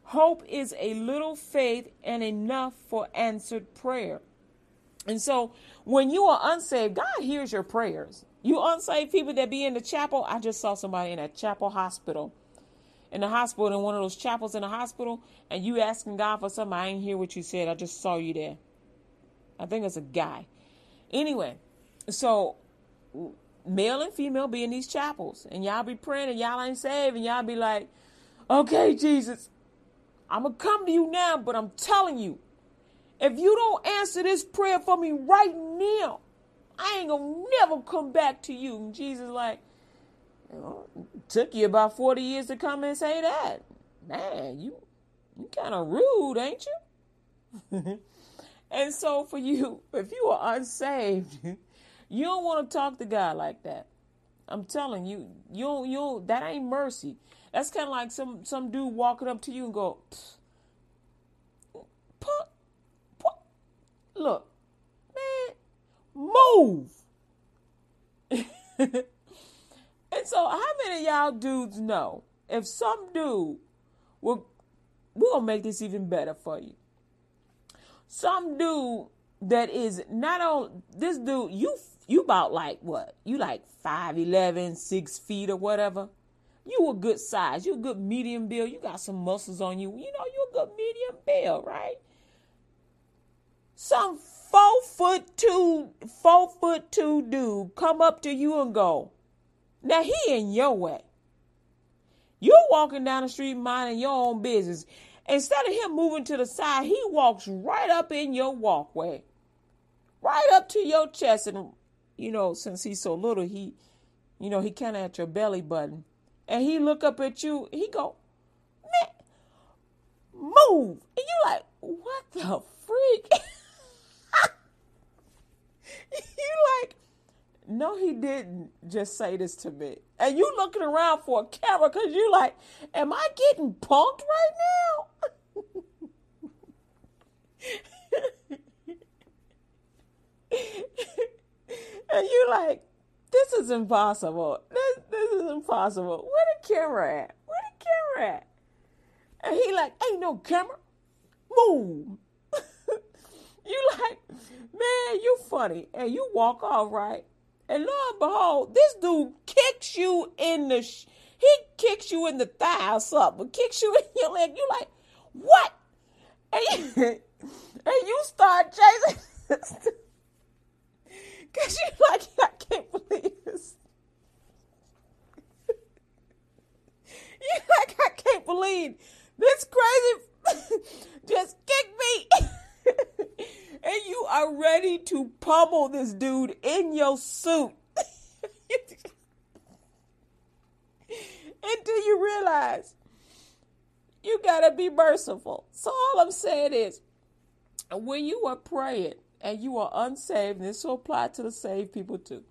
Hope is a little faith and enough for answered prayer. And so when you are unsaved, God hears your prayers. You unsaved people that be in the chapel. I just saw somebody in a chapel hospital. In the hospital, in one of those chapels in the hospital, and you asking God for something. I ain't hear what you said. I just saw you there. I think it's a guy. Anyway, so male and female be in these chapels and y'all be praying and y'all ain't saved and y'all be like, okay, Jesus, I'm gonna come to you now, but I'm telling you, if you don't answer this prayer for me right now, I ain't gonna never come back to you. And Jesus like, took you about 40 years to come and say that. Man, you you kind of rude, ain't you? and so for you, if you are unsaved, You don't want to talk to God like that. I'm telling you, you you that ain't mercy. That's kind of like some some dude walking up to you and go, put, put, look, man, move. and so, how many y'all dudes know if some dude will, we're gonna make this even better for you. Some dude that is not on this dude, you you about like what? You like 5'11, 6 feet or whatever. You a good size. You a good medium build. You got some muscles on you. You know, you a good medium build, right? Some four foot two, four foot two dude come up to you and go, now he in your way. You're walking down the street minding your own business. Instead of him moving to the side, he walks right up in your walkway, right up to your chest. And, you know, since he's so little, he, you know, he kind of at your belly button. And he look up at you, he go, man, move. And you like, what the freak? you like, no, he didn't just say this to me. And you looking around for a camera because you like, am I getting punked right now? and you like, this is impossible. This this is impossible. Where the camera at? Where the camera at? And he like, ain't no camera. Move. you like, man, you funny. And you walk off right. And lo and behold, this dude kicks you in the, sh- he kicks you in the thigh or something, kicks you in your leg. You like, what? And you, and you start chasing. Cause you like, I can't believe this. you like, I can't believe this crazy just kicked me. and you are ready to pummel this dude in your suit. Until you realize you gotta be merciful. So all I'm saying is when you are praying and you are unsaved, and this will apply to the saved people too.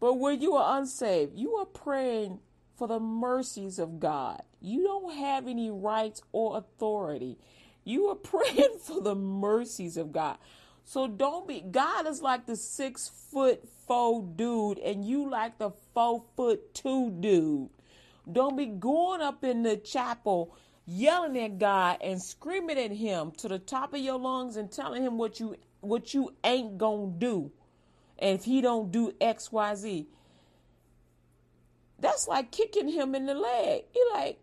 But when you are unsaved, you are praying for the mercies of God. You don't have any rights or authority. You are praying for the mercies of God. So don't be, God is like the six foot four dude, and you like the four foot two dude. Don't be going up in the chapel yelling at God and screaming at him to the top of your lungs and telling him what you what you ain't gonna do. And if he don't do X, Y, Z. That's like kicking him in the leg. You're like,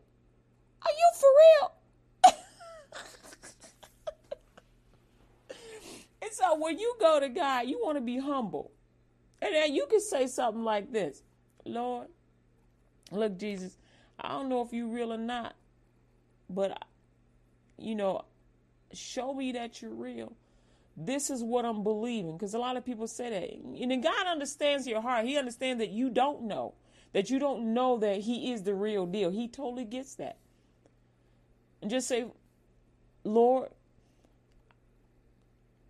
are you for real? And so when you go to God, you want to be humble. And then you can say something like this Lord, look, Jesus, I don't know if you're real or not, but, you know, show me that you're real. This is what I'm believing. Because a lot of people say that. And God understands your heart. He understands that you don't know, that you don't know that He is the real deal. He totally gets that. And just say, Lord,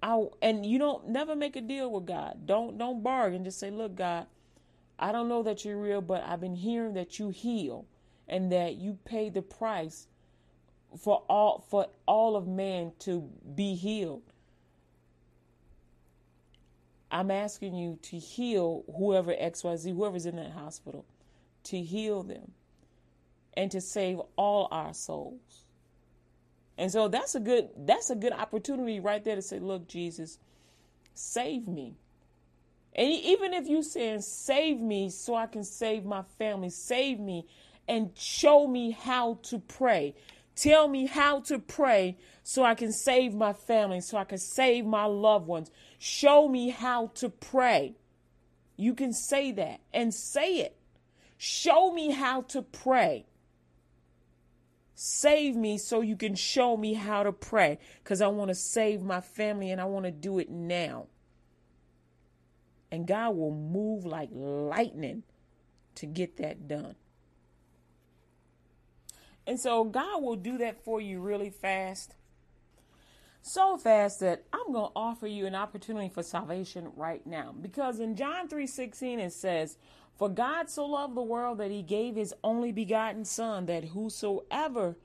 I and you don't never make a deal with God. Don't don't bargain. Just say, look, God, I don't know that you're real, but I've been hearing that you heal and that you pay the price for all for all of man to be healed. I'm asking you to heal whoever XYZ, whoever's in that hospital, to heal them and to save all our souls. And so that's a good that's a good opportunity right there to say, look, Jesus, save me. And even if you saying save me so I can save my family, save me and show me how to pray. Tell me how to pray so I can save my family, so I can save my loved ones. Show me how to pray. You can say that and say it. Show me how to pray. Save me so you can show me how to pray because I want to save my family and I want to do it now. And God will move like lightning to get that done. And so God will do that for you really fast. so fast that I'm going to offer you an opportunity for salvation right now. Because in John 3:16 it says, "For God so loved the world that he gave his only begotten son that whosoever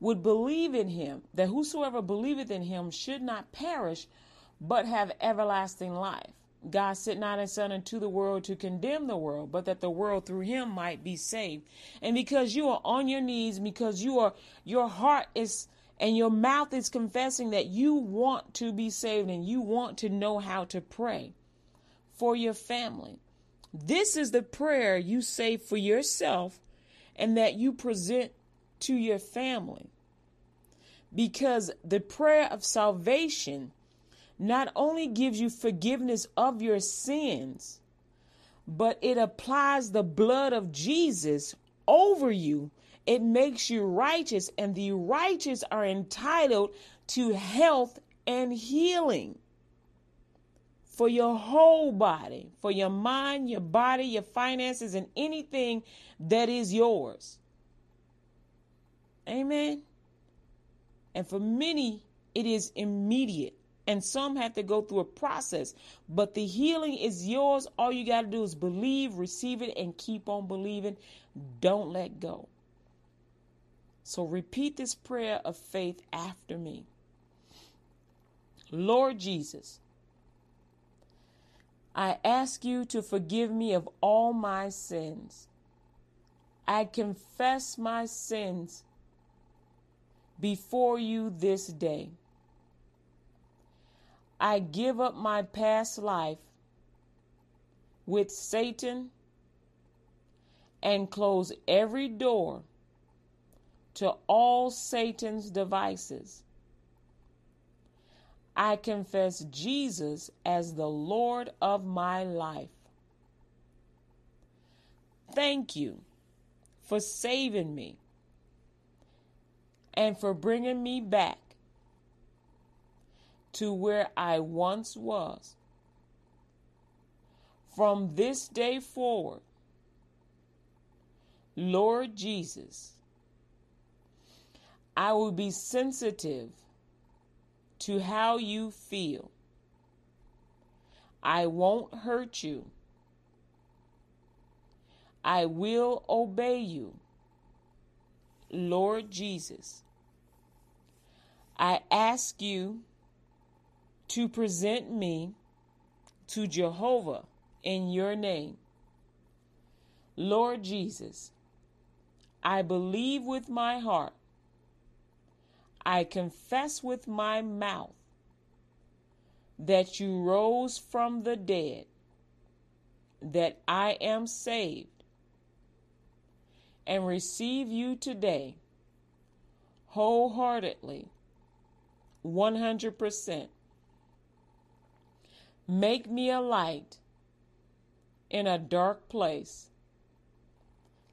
would believe in him, that whosoever believeth in him should not perish, but have everlasting life. God sent not his son into the world to condemn the world, but that the world through him might be saved. And because you are on your knees, because you are your heart is and your mouth is confessing that you want to be saved and you want to know how to pray for your family. This is the prayer you say for yourself and that you present to your family. Because the prayer of salvation not only gives you forgiveness of your sins, but it applies the blood of Jesus over you. It makes you righteous, and the righteous are entitled to health and healing for your whole body, for your mind, your body, your finances, and anything that is yours. Amen. And for many, it is immediate. And some have to go through a process. But the healing is yours. All you got to do is believe, receive it, and keep on believing. Don't let go. So repeat this prayer of faith after me. Lord Jesus, I ask you to forgive me of all my sins. I confess my sins before you this day. I give up my past life with Satan and close every door to all Satan's devices. I confess Jesus as the Lord of my life. Thank you for saving me and for bringing me back to where I once was. From this day forward, Lord Jesus, I will be sensitive to how you feel. I won't hurt you. I will obey you. Lord Jesus, I ask you to present me to Jehovah in your name. Lord Jesus, I believe with my heart, I confess with my mouth that you rose from the dead, that I am saved, and receive you today wholeheartedly 100%. Make me a light in a dark place.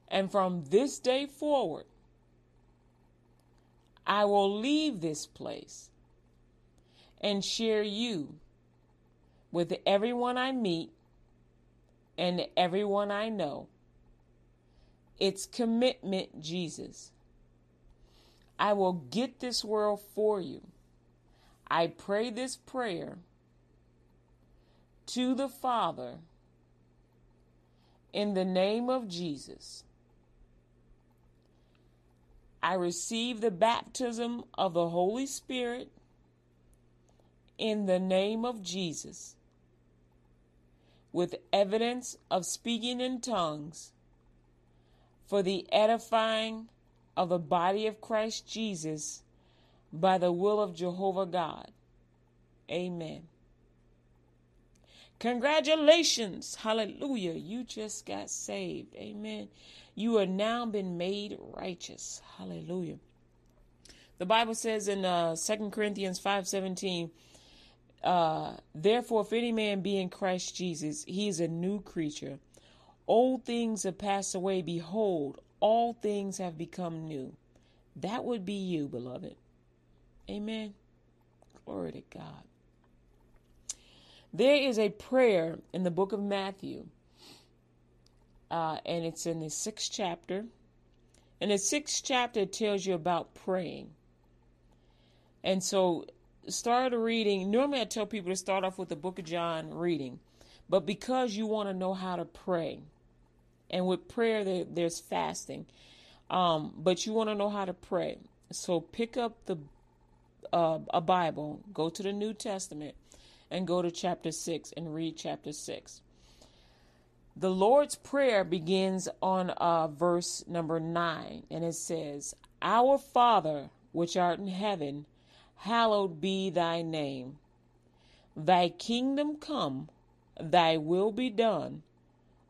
And from this day forward, I will leave this place and share you with everyone I meet and everyone I know. It's commitment, Jesus. I will get this world for you. I pray this prayer to the Father in the name of Jesus. I receive the baptism of the Holy Spirit in the name of Jesus with evidence of speaking in tongues for the edifying of the body of Christ Jesus by the will of Jehovah God. Amen. Congratulations. Hallelujah. You just got saved. Amen. You are now been made righteous. Hallelujah. The Bible says in uh, 2 Corinthians 5:17, uh, therefore if any man be in Christ Jesus, he is a new creature. Old things have passed away, behold, all things have become new. That would be you, beloved. Amen. Glory to God. There is a prayer in the book of Matthew, uh, and it's in the sixth chapter. And the sixth chapter tells you about praying. And so start reading. Normally, I tell people to start off with the Book of John reading, but because you want to know how to pray, and with prayer there, there's fasting, um, but you want to know how to pray. So pick up the uh, a Bible, go to the New Testament, and go to chapter six and read chapter six. The Lord's Prayer begins on uh, verse number nine, and it says, Our Father, which art in heaven, hallowed be thy name. Thy kingdom come, thy will be done,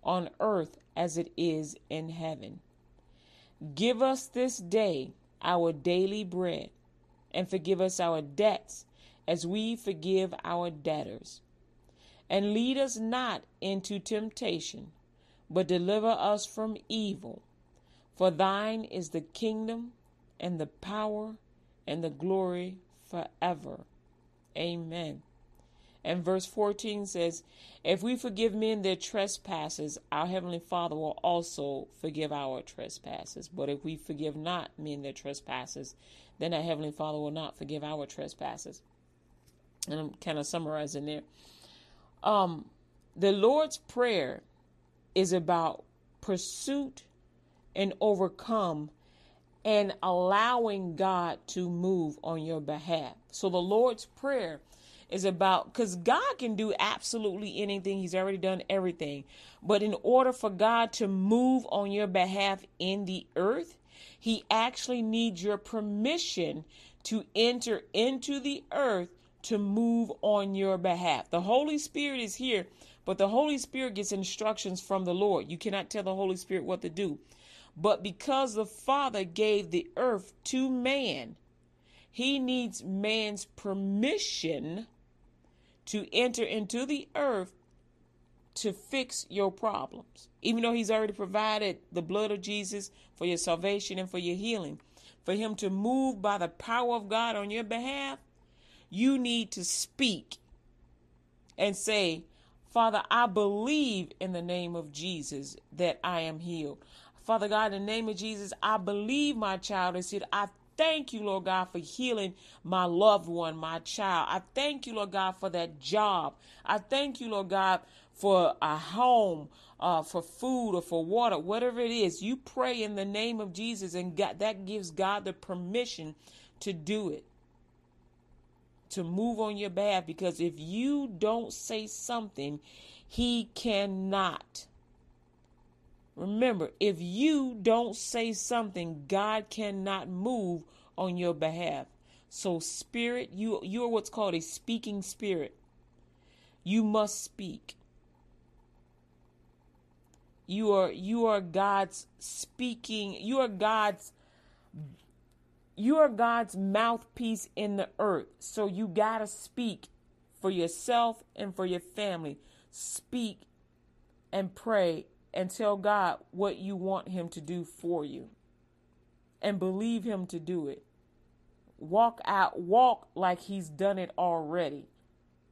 on earth as it is in heaven. Give us this day our daily bread, and forgive us our debts as we forgive our debtors and lead us not into temptation, but deliver us from evil. For thine is the kingdom, and the power, and the glory forever. Amen. And verse 14 says, If we forgive men their trespasses, our heavenly Father will also forgive our trespasses. But if we forgive not men their trespasses, then our heavenly Father will not forgive our trespasses. And I'm kind of summarizing there. Um, the Lord's Prayer is about pursuit and overcome and allowing God to move on your behalf. So the Lord's Prayer is about because God can do absolutely anything. He's already done everything. But in order for God to move on your behalf in the earth, He actually needs your permission to enter into the earth to move on your behalf. The Holy Spirit is here, but the Holy Spirit gets instructions from the Lord. You cannot tell the Holy Spirit what to do. But because the Father gave the earth to man, he needs man's permission to enter into the earth to fix your problems. Even though he's already provided the blood of Jesus for your salvation and for your healing, for him to move by the power of God on your behalf, you need to speak and say, Father, I believe in the name of Jesus that I am healed. Father God, in the name of Jesus, I believe my child is healed. I thank you, Lord God, for healing my loved one, my child. I thank you, Lord God, for that job. I thank you, Lord God, for a home, uh, for food or for water, whatever it is. You pray in the name of Jesus, and God, that gives God the permission to do it to move on your behalf because if you don't say something, he cannot. Remember, if you don't say something, God cannot move on your behalf. So spirit, you you are what's called a speaking spirit. You must speak. You are you are God's speaking, you are God's you are God's mouthpiece in the earth. So you got to speak for yourself and for your family. Speak and pray and tell God what you want Him to do for you and believe Him to do it. Walk out, walk like He's done it already.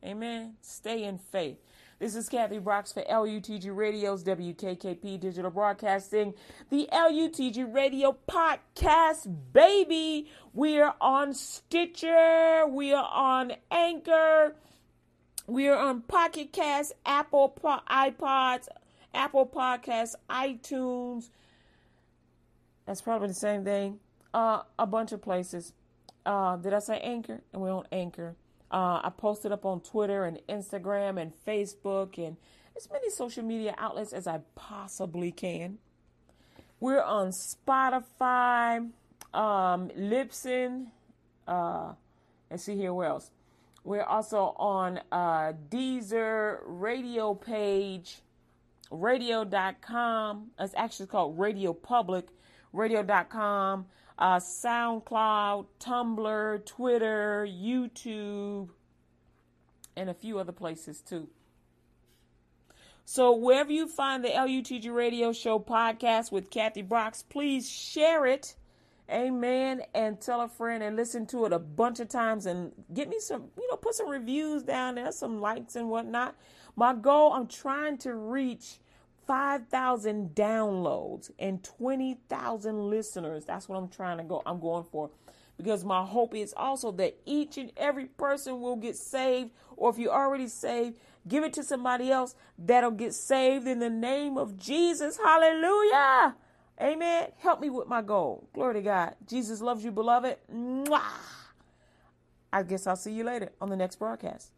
Amen. Stay in faith. This is Kathy Brooks for LUTG Radio's WKKP Digital Broadcasting, the LUTG Radio Podcast, baby. We are on Stitcher, we are on Anchor, we are on Pocket Cast, Apple po- iPods, Apple Podcasts, iTunes. That's probably the same thing. Uh, a bunch of places. Uh, did I say Anchor? And we're on Anchor. Uh, I posted up on Twitter and Instagram and Facebook and as many social media outlets as I possibly can. We're on Spotify, um, Libsyn, uh, and see here where else. We're also on uh, Deezer, Radio Page, Radio.com. It's actually called Radio Public, Radio.com uh, SoundCloud, Tumblr, Twitter, YouTube, and a few other places too. So wherever you find the LUTG Radio Show podcast with Kathy Brooks, please share it. Amen. And tell a friend and listen to it a bunch of times and get me some, you know, put some reviews down there, some likes and whatnot. My goal, I'm trying to reach 5,000 downloads and 20,000 listeners. That's what I'm trying to go. I'm going for because my hope is also that each and every person will get saved. Or if you're already saved, give it to somebody else that'll get saved in the name of Jesus. Hallelujah. Amen. Help me with my goal. Glory to God. Jesus loves you, beloved. Mwah. I guess I'll see you later on the next broadcast.